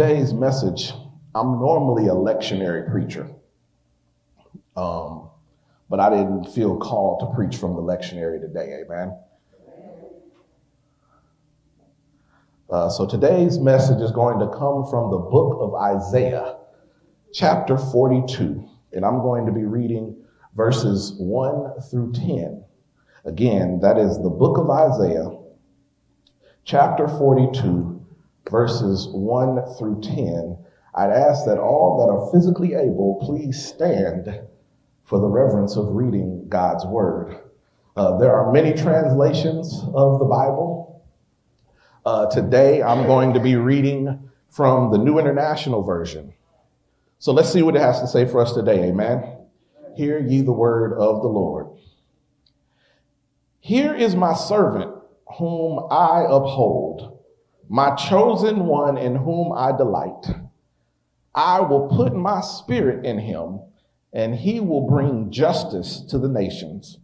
Today's message, I'm normally a lectionary preacher, um, but I didn't feel called to preach from the lectionary today. Amen. Uh, so today's message is going to come from the book of Isaiah, chapter 42, and I'm going to be reading verses 1 through 10. Again, that is the book of Isaiah, chapter 42, verses 1 through 10, I'd ask that all that are physically able please stand for the reverence of reading God's word. Uh, there are many translations of the Bible. Uh, today, I'm going to be reading from the New International Version. So let's see what it has to say for us today. Amen. Hear ye the word of the Lord. Here is my servant whom I uphold my chosen one in whom I delight. I will put my spirit in him, and he will bring justice to the nations.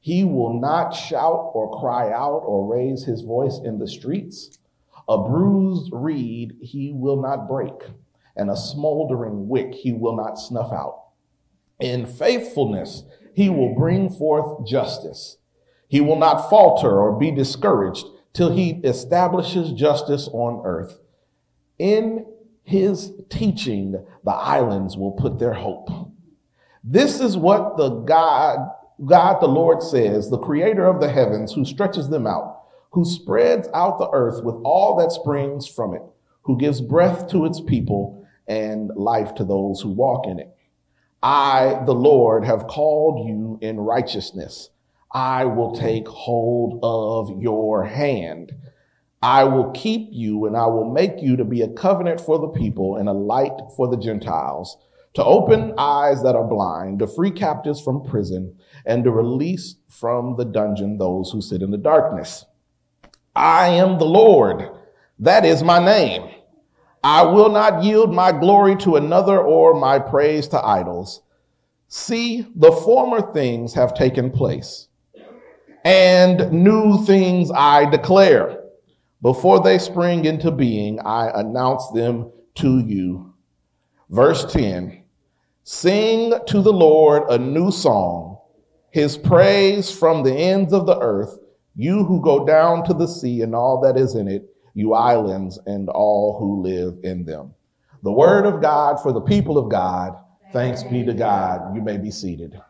He will not shout or cry out or raise his voice in the streets. A bruised reed he will not break, and a smoldering wick he will not snuff out. In faithfulness he will bring forth justice. He will not falter or be discouraged till he establishes justice on earth. In his teaching, the islands will put their hope. This is what the God, God the Lord says, the creator of the heavens, who stretches them out, who spreads out the earth with all that springs from it, who gives breath to its people and life to those who walk in it. I, the Lord, have called you in righteousness. I will take hold of your hand. I will keep you and I will make you to be a covenant for the people and a light for the Gentiles, to open eyes that are blind, to free captives from prison, and to release from the dungeon those who sit in the darkness. I am the Lord. That is my name. I will not yield my glory to another or my praise to idols. See, the former things have taken place and new things I declare. Before they spring into being, I announce them to you. Verse 10 Sing to the Lord a new song, his praise from the ends of the earth, you who go down to the sea and all that is in it, you islands and all who live in them. The word of God for the people of God. Thanks be to God. You may be seated.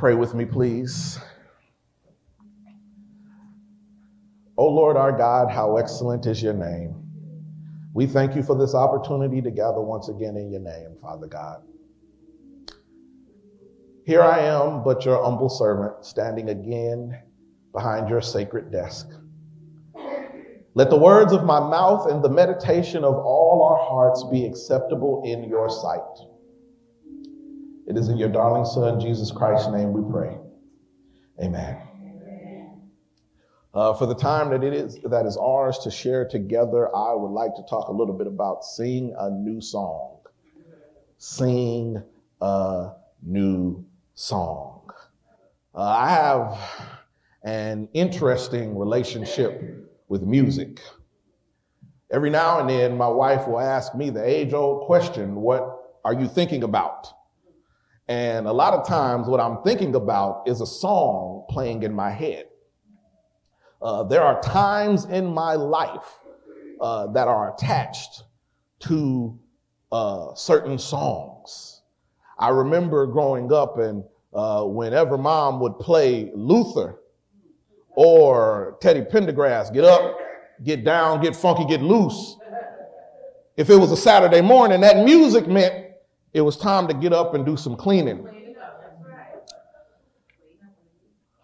Pray with me, please. O oh Lord our God, how excellent is your name. We thank you for this opportunity to gather once again in your name, Father God. Here I am, but your humble servant, standing again behind your sacred desk. Let the words of my mouth and the meditation of all our hearts be acceptable in your sight it is in your darling Son, Jesus Christ's name, we pray. Amen. Uh, for the time that it is that is ours to share together, I would like to talk a little bit about sing a new song. Sing a new song. Uh, I have an interesting relationship with music. Every now and then, my wife will ask me the age old question What are you thinking about? And a lot of times, what I'm thinking about is a song playing in my head. Uh, there are times in my life uh, that are attached to uh, certain songs. I remember growing up, and uh, whenever mom would play Luther or Teddy Pendergrass, get up, get down, get funky, get loose. If it was a Saturday morning, that music meant it was time to get up and do some cleaning.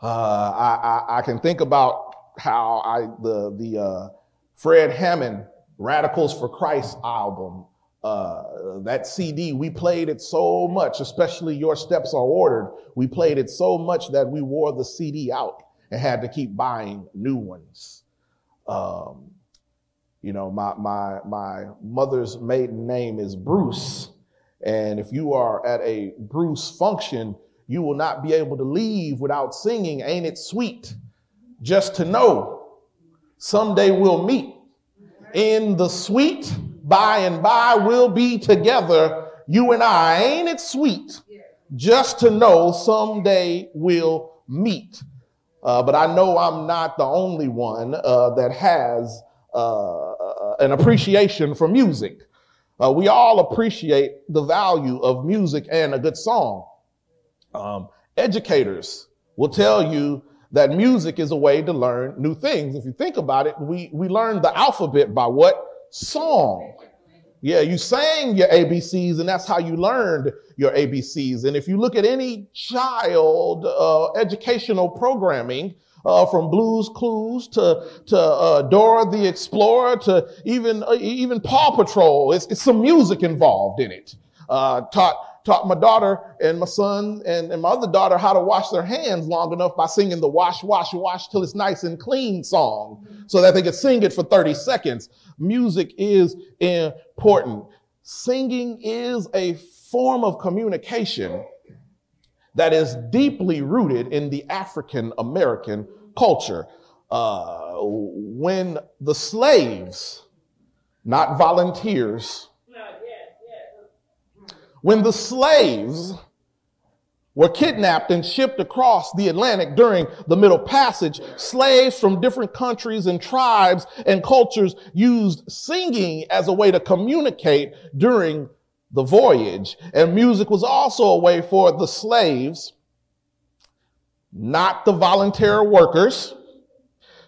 Uh, I, I, I, can think about how I the the uh, Fred Hammond Radicals for Christ album. Uh, that CD, we played it so much, especially Your Steps Are Ordered. We played it so much that we wore the CD out and had to keep buying new ones. Um, you know, my my my mother's maiden name is Bruce. And if you are at a Bruce function, you will not be able to leave without singing, Ain't It Sweet? Just to know someday we'll meet In the sweet by and by we'll be together, you and I. Ain't it sweet? Just to know someday we'll meet. Uh, but I know I'm not the only one uh, that has uh, uh an appreciation for music. Uh, we all appreciate the value of music and a good song. Um, educators will tell you that music is a way to learn new things. If you think about it, we, we learn the alphabet by what? Song. Yeah, you sang your ABCs and that's how you learned your ABCs. And if you look at any child uh, educational programming, uh, from Blues Clues to to uh, Dora the Explorer to even uh, even Paw Patrol. It's, it's, some music involved in it. Uh, taught taught my daughter and my son and, and my other daughter how to wash their hands long enough by singing the wash, wash, wash till it's nice and clean song so that they could sing it for 30 seconds. Music is important. Singing is a form of communication that is deeply rooted in the African American culture. Uh, when the slaves, not volunteers, when the slaves were kidnapped and shipped across the Atlantic during the Middle Passage, slaves from different countries and tribes and cultures used singing as a way to communicate during the voyage. And music was also a way for the slaves, not the volunteer workers,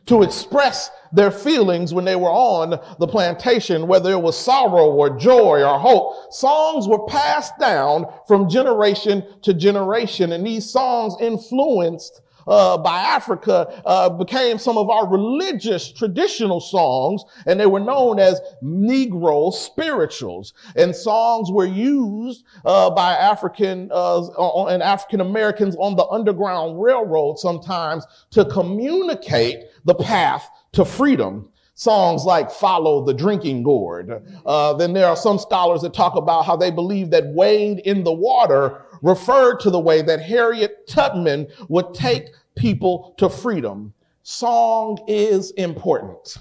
to express their feelings when they were on the plantation, whether it was sorrow or joy or hope. Songs were passed down from generation to generation, and these songs influenced uh, by Africa uh, became some of our religious traditional songs, and they were known as Negro spirituals. And songs were used uh, by African uh, and African Americans on the Underground Railroad sometimes to communicate the path to freedom songs like follow the drinking gourd uh, then there are some scholars that talk about how they believe that wade in the water referred to the way that harriet tubman would take people to freedom. Song is important.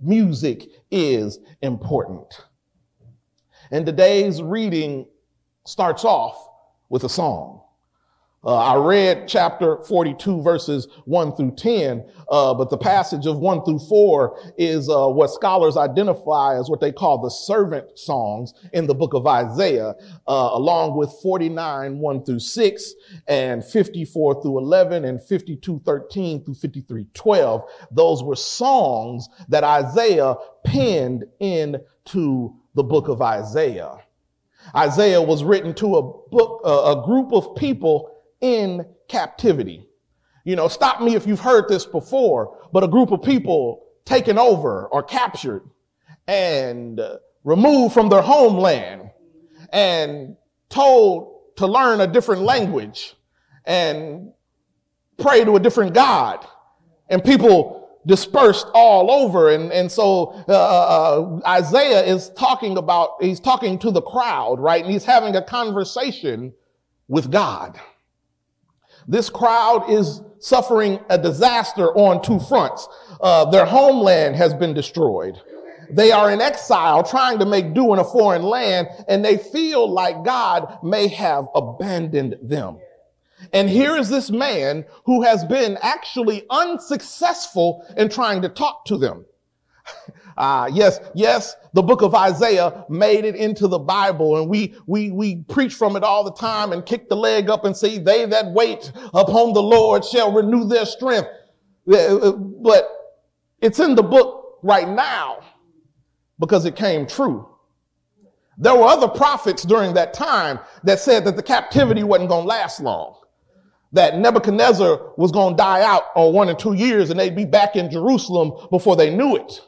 Music is important. And today's reading starts off with a song uh, I read chapter 42 verses 1 through 10, uh, but the passage of 1 through 4 is uh, what scholars identify as what they call the servant songs in the book of Isaiah, uh, along with 49 1 through 6 and 54 through 11 and 52 13 through 53 12. Those were songs that Isaiah penned into the book of Isaiah. Isaiah was written to a book, a group of people in captivity. You know, stop me if you've heard this before, but a group of people taken over or captured and removed from their homeland and told to learn a different language and pray to a different God. And people dispersed all over. And, and so uh, uh, Isaiah is talking about, he's talking to the crowd, right? And he's having a conversation with God. This crowd is suffering a disaster on two fronts. Uh, their homeland has been destroyed. They are in exile trying to make do in a foreign land and they feel like God may have abandoned them. And here is this man who has been actually unsuccessful in trying to talk to them. Uh, yes, yes, the book of Isaiah made it into the Bible and we, we, we preach from it all the time and kick the leg up and say, they that wait upon the Lord shall renew their strength. Uh, uh, but it's in the book right now because it came true. There were other prophets during that time that said that the captivity wasn't going to last long. That Nebuchadnezzar was going to die out on one or two years and they'd be back in Jerusalem before they knew it.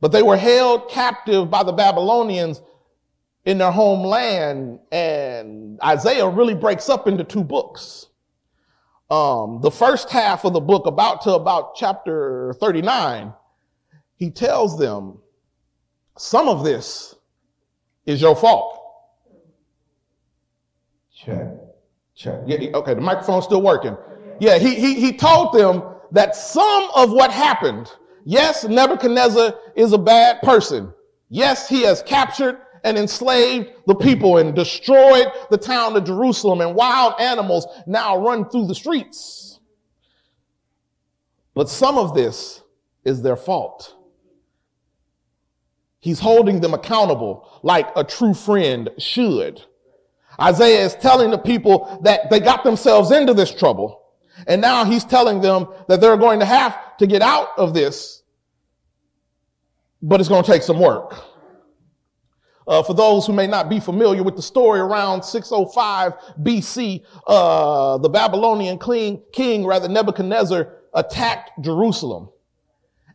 But they were held captive by the Babylonians in their homeland. And Isaiah really breaks up into two books. Um, the first half of the book, about to about chapter 39, he tells them, some of this is your fault. Check, check. Yeah, okay, the microphone's still working. Yeah, he, he, he told them that some of what happened Yes, Nebuchadnezzar is a bad person. Yes, he has captured and enslaved the people and destroyed the town of Jerusalem and wild animals now run through the streets. But some of this is their fault. He's holding them accountable like a true friend should. Isaiah is telling the people that they got themselves into this trouble. And now he's telling them that they're going to have to get out of this, but it's going to take some work. Uh, for those who may not be familiar with the story, around 605 BC, uh, the Babylonian king, king, rather Nebuchadnezzar, attacked Jerusalem.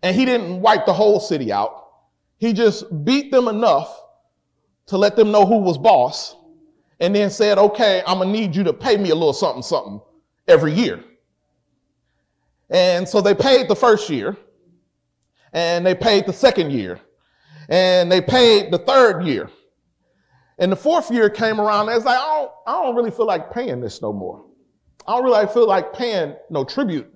And he didn't wipe the whole city out. He just beat them enough to let them know who was boss and then said, okay, I'm going to need you to pay me a little something, something every year. And so they paid the first year and they paid the second year and they paid the third year. And the fourth year came around and it's like, I don't, I don't really feel like paying this no more. I don't really feel like paying no tribute.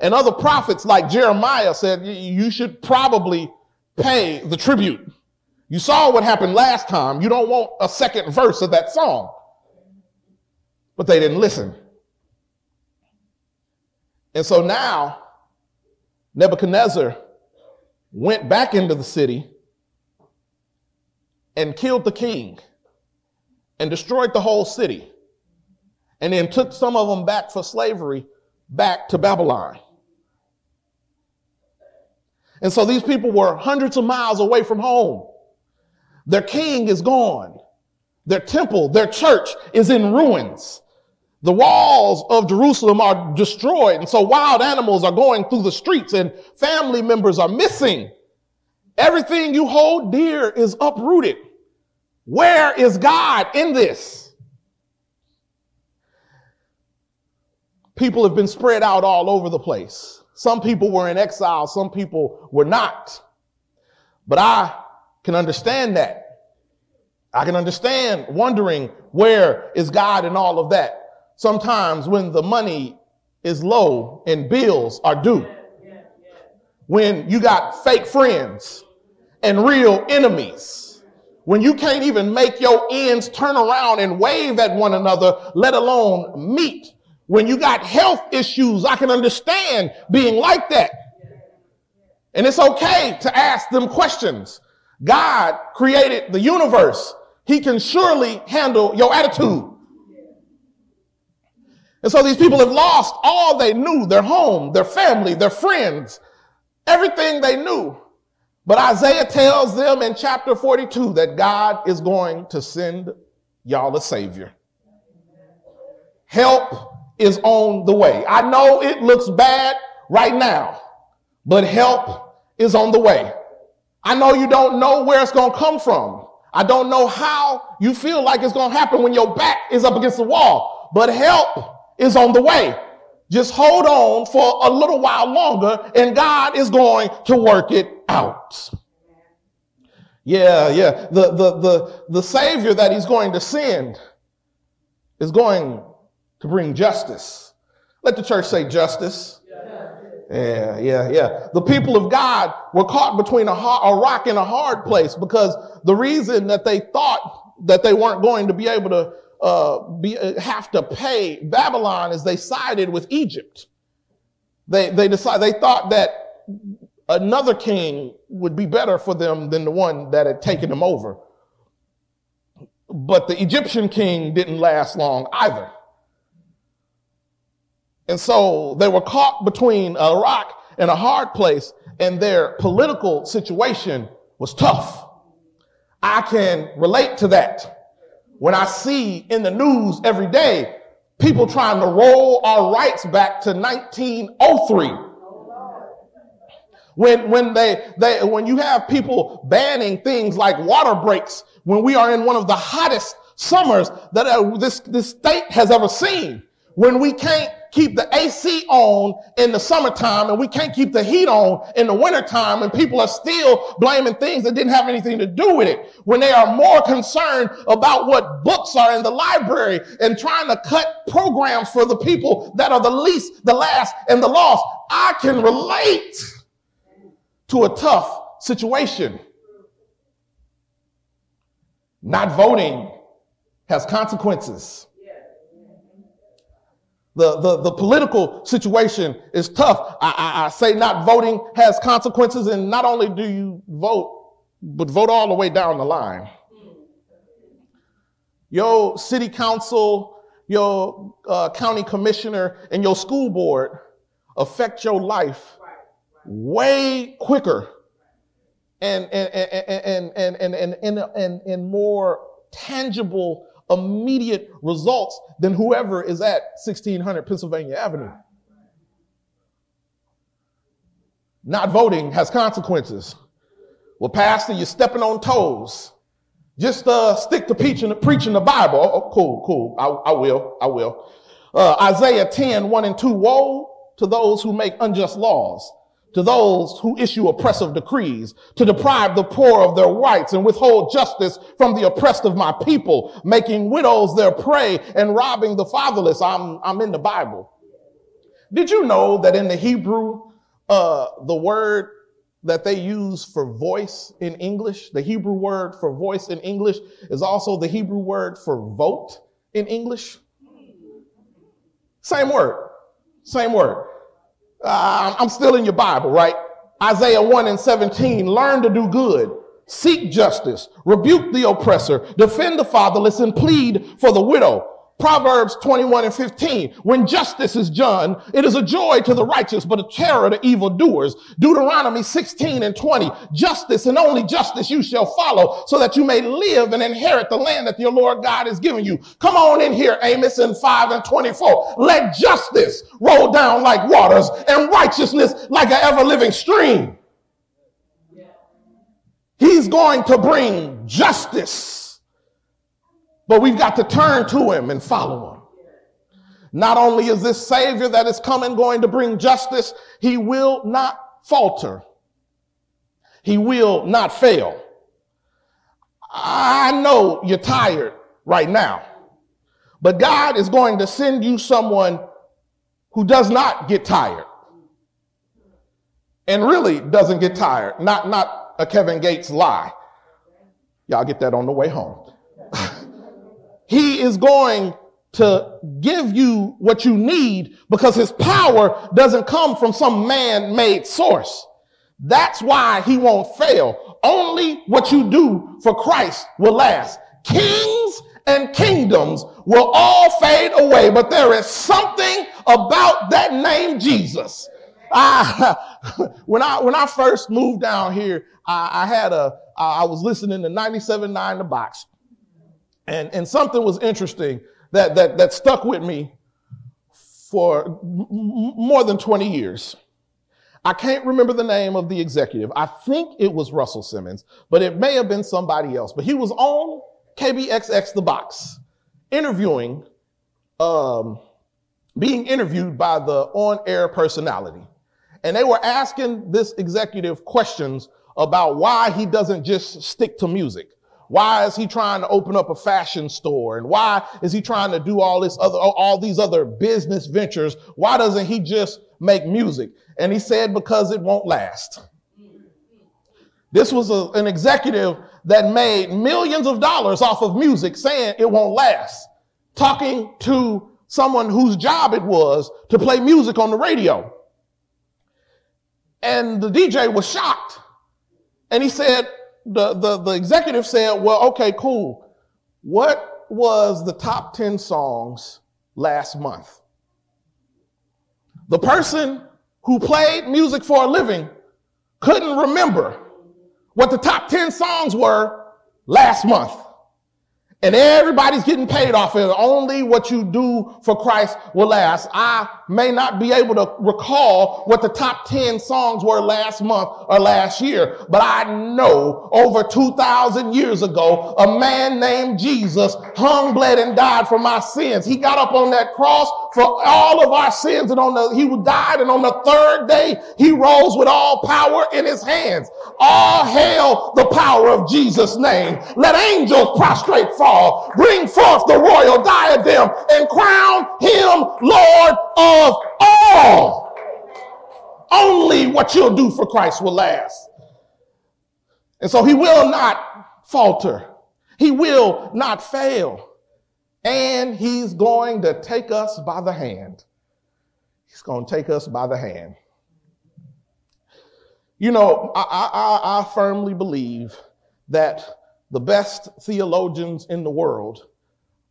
And other prophets like Jeremiah said, you should probably pay the tribute. You saw what happened last time. You don't want a second verse of that song. But they didn't listen. And so now Nebuchadnezzar went back into the city and killed the king and destroyed the whole city and then took some of them back for slavery back to Babylon. And so these people were hundreds of miles away from home. Their king is gone. Their temple, their church is in ruins. The walls of Jerusalem are destroyed. And so wild animals are going through the streets and family members are missing. Everything you hold dear is uprooted. Where is God in this? People have been spread out all over the place. Some people were in exile, some people were not. But I can understand that. I can understand wondering where is God in all of that. Sometimes when the money is low and bills are due, when you got fake friends and real enemies, when you can't even make your ends turn around and wave at one another, let alone meet when you got health issues, I can understand being like that. And it's okay to ask them questions. God created the universe. He can surely handle your attitude. And so these people have lost all they knew, their home, their family, their friends, everything they knew. But Isaiah tells them in chapter 42 that God is going to send y'all a savior. Help is on the way. I know it looks bad right now, but help is on the way. I know you don't know where it's going to come from. I don't know how you feel like it's going to happen when your back is up against the wall, but help is on the way. Just hold on for a little while longer and God is going to work it out. Yeah, yeah. The, the, the, the savior that he's going to send is going to bring justice. Let the church say justice. Yeah, yeah, yeah. The people of God were caught between a, a rock and a hard place because the reason that they thought that they weren't going to be able to uh, be, uh, have to pay Babylon is they sided with Egypt. They, they decided, they thought that another king would be better for them than the one that had taken them over. But the Egyptian king didn't last long either. And so they were caught between a rock and a hard place, and their political situation was tough. I can relate to that. When I see in the news every day people trying to roll our rights back to 1903. When, when they, they, when you have people banning things like water breaks, when we are in one of the hottest summers that uh, this, this state has ever seen, when we can't keep the AC on in the summertime and we can't keep the heat on in the wintertime and people are still blaming things that didn't have anything to do with it. When they are more concerned about what books are in the library and trying to cut programs for the people that are the least, the last, and the lost. I can relate. to a tough situation. Not voting has consequences. The, the, the political situation is tough. I, I, I say not voting has consequences, and not only do you vote, but vote all the way down the line. Your city council, your uh, county commissioner, and your school board affect your life way quicker and and and and and and and, and, and, and more tangible immediate results than whoever is at 1600 Pennsylvania Avenue. Not voting has consequences. Well, Pastor, you're stepping on toes. Just uh, stick to preaching, preaching the Bible. Oh, cool, cool. I, I will. I will. Uh, Isaiah 10, 1 and 2. Woe to those who make unjust laws to those who issue oppressive decrees, to deprive the poor of their rights and withhold justice from the oppressed of my people, making widows their prey and robbing the fatherless. I'm, I'm in the Bible. Did you know that in the Hebrew, uh, the word that they use for voice in English, the Hebrew word for voice in English is also the Hebrew word for vote in English? Same word, same word. Uh, I'm still in your Bible, right? Isaiah 1 and 17. Learn to do good. Seek justice. Rebuke the oppressor. Defend the fatherless and plead for the widow. Proverbs 21 and 15. When justice is done, it is a joy to the righteous, but a terror to evildoers. Deuteronomy 16 and 20. Justice and only justice you shall follow so that you may live and inherit the land that your Lord God has given you. Come on in here, Amos in 5 and 24. Let justice roll down like waters and righteousness like an ever living stream. He's going to bring justice but we've got to turn to him and follow him. Not only is this Savior that is coming going to bring justice, he will not falter. He will not fail. I know you're tired right now, but God is going to send you someone who does not get tired and really doesn't get tired. Not, not a Kevin Gates lie. Y'all get that on the way home. He is going to give you what you need because his power doesn't come from some man-made source. That's why he won't fail. Only what you do for Christ will last. Kings and kingdoms will all fade away, but there is something about that name Jesus. I, when I when I first moved down here, I, I had a I was listening to 97.9 The Box, and, and something was interesting that, that, that stuck with me for more than 20 years. I can't remember the name of the executive. I think it was Russell Simmons, but it may have been somebody else. But he was on KBXX The Box interviewing, um, being interviewed by the on air personality. And they were asking this executive questions about why he doesn't just stick to music. Why is he trying to open up a fashion store? And why is he trying to do all this other, all these other business ventures? Why doesn't he just make music? And he said, because it won't last. This was a, an executive that made millions of dollars off of music saying it won't last. Talking to someone whose job it was to play music on the radio. And the DJ was shocked. And he said, the, the, the executive said, well, okay, cool. What was the top 10 songs last month? The person who played music for a living couldn't remember what the top 10 songs were last month and everybody's getting paid off it. Only what you do for Christ will last. I may not be able to recall what the top 10 songs were last month or last year, but I know over 2,000 years ago, a man named Jesus hung, bled, and died for my sins. He got up on that cross for all of our sins and on the, he died and on the third day, he rose with all power in his hands. All hail the power of Jesus' name. Let angels prostrate fall, bring forth the royal diadem and crown him Lord of all. Only what you'll do for Christ will last. And so he will not falter. He will not fail. And he's going to take us by the hand. He's going to take us by the hand. You know, I, I, I firmly believe that the best theologians in the world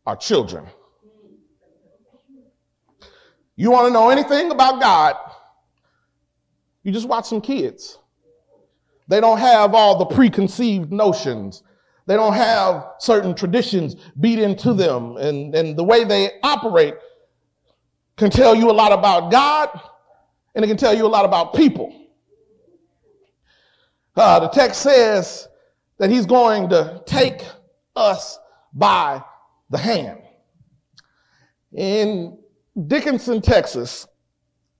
are children. You want to know anything about God? You just watch some kids. They don't have all the preconceived notions. They don't have certain traditions beat into them. And, and the way they operate can tell you a lot about God and it can tell you a lot about people. Uh, the text says that he's going to take us by the hand. In Dickinson, Texas,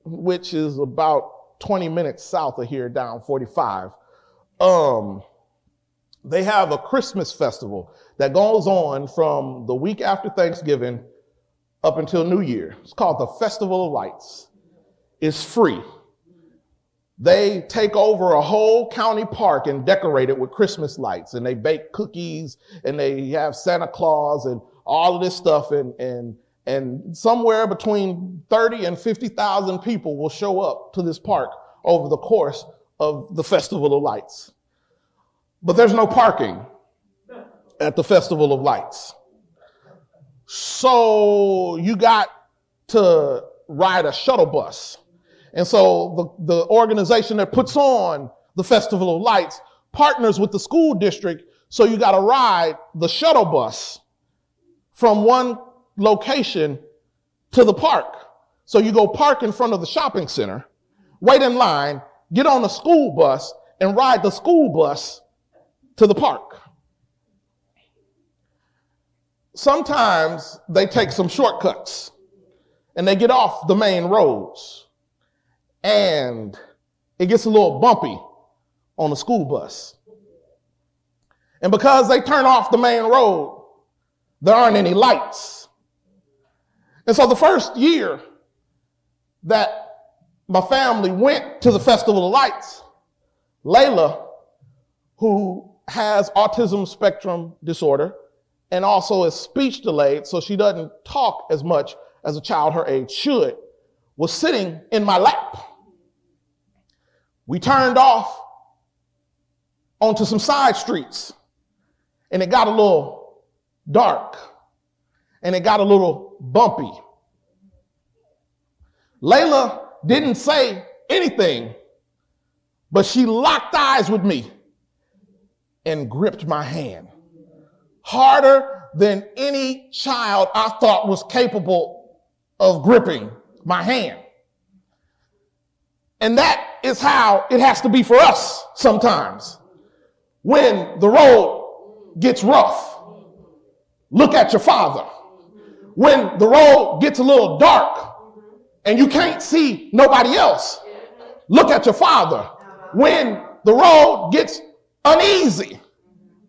which is about 20 minutes south of here down 45, um, they have a Christmas festival that goes on from the week after Thanksgiving up until New Year. It's called the Festival of Lights. It's free. They take over a whole county park and decorate it with Christmas lights and they bake cookies and they have Santa Claus and all of this stuff and, and, and somewhere between 30 and 50,000 people will show up to this park over the course of the Festival of Lights. But there's no parking at the Festival of Lights. So you got to ride a shuttle bus and so the, the organization that puts on the Festival of Lights partners with the school district. So you got to ride the shuttle bus from one location to the park. So you go park in front of the shopping center, wait in line, get on the school bus and ride the school bus to the park. Sometimes they take some shortcuts and they get off the main roads and it gets a little bumpy on the school bus. And because they turn off the main road, there aren't any lights. And so the first year that my family went to the Festival of Lights, Layla, who has autism spectrum disorder and also is speech delayed, so she doesn't talk as much as a child her age should, was sitting in my lap. We turned off onto some side streets and it got a little dark and it got a little bumpy. Layla didn't say anything, but she locked eyes with me and gripped my hand harder than any child I thought was capable of gripping my hand. And that is how it has to be for us sometimes. When the road gets rough, look at your father. When the road gets a little dark and you can't see nobody else, look at your father. When the road gets uneasy,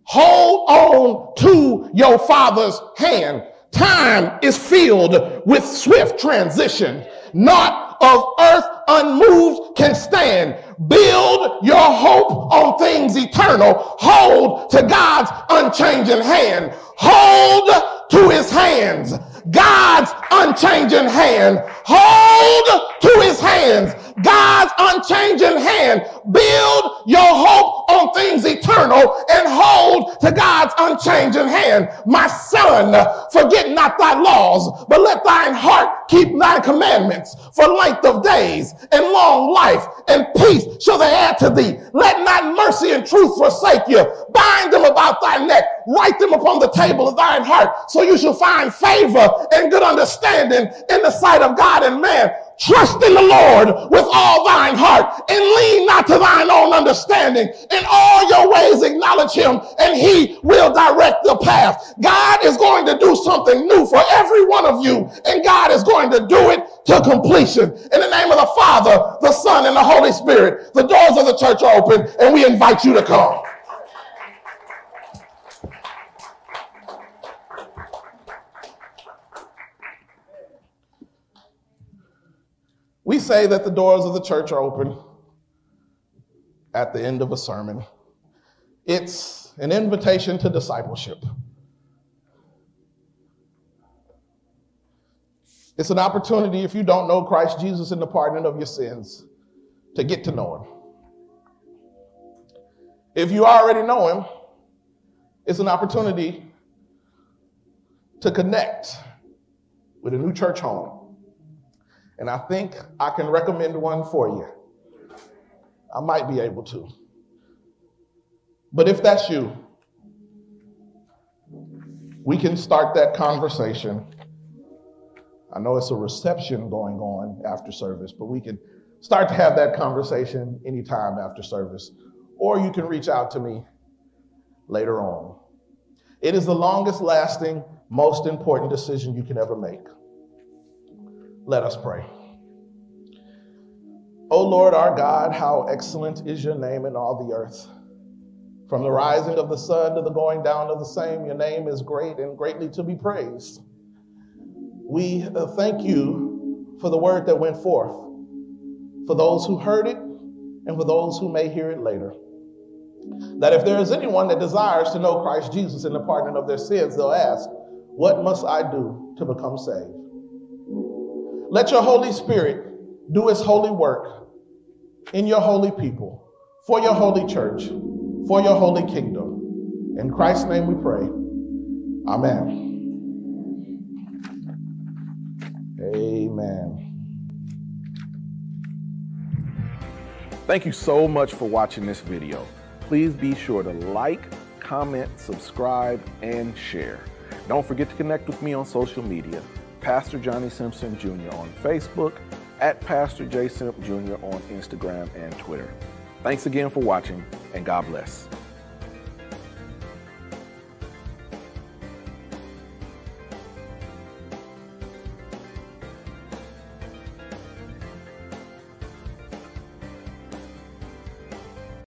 hold on to your father's hand. Time is filled with swift transition, not of earth unmoved can stand. Build your hope on things eternal. Hold to God's unchanging hand. Hold to his hands. God's unchanging hand. Hold to his hands. God's unchanging hand. Build your hope on things eternal and hold to God's unchanging hand. My son, forget not thy laws, but let thine heart keep thy commandments for length of days and long life and peace shall they add to thee. Let not mercy and truth forsake you. Bind them about thy neck. Write them upon the table of thine heart so you shall find favor and good understanding in the sight of God and man. Trust in the Lord with all thine heart and lean not to thine own understanding. In all your ways acknowledge him and he will direct the path. God is going to do something new for every one of you and God is going to do it to completion. In the name of the Father, the Son, and the Holy Spirit, the doors of the church are open and we invite you to come. We say that the doors of the church are open at the end of a sermon. It's an invitation to discipleship. It's an opportunity, if you don't know Christ Jesus in the pardon of your sins, to get to know him. If you already know him, it's an opportunity to connect with a new church home. And I think I can recommend one for you. I might be able to. But if that's you, we can start that conversation. I know it's a reception going on after service, but we can start to have that conversation anytime after service. Or you can reach out to me later on. It is the longest lasting, most important decision you can ever make. Let us pray. O Lord our God, how excellent is your name in all the earth. From the rising of the sun to the going down of the same, your name is great and greatly to be praised. We uh, thank you for the word that went forth, for those who heard it, and for those who may hear it later. That if there is anyone that desires to know Christ Jesus and the pardon of their sins, they'll ask, What must I do to become saved? Let your Holy Spirit do its holy work in your holy people, for your holy church for your holy kingdom. In Christ's name we pray. Amen. Amen. Thank you so much for watching this video. Please be sure to like, comment, subscribe, and share. Don't forget to connect with me on social media. Pastor Johnnie Simpson Jr. on Facebook, at Pastor J. Simp Jr. on Instagram and Twitter. Thanks again for watching, and God bless.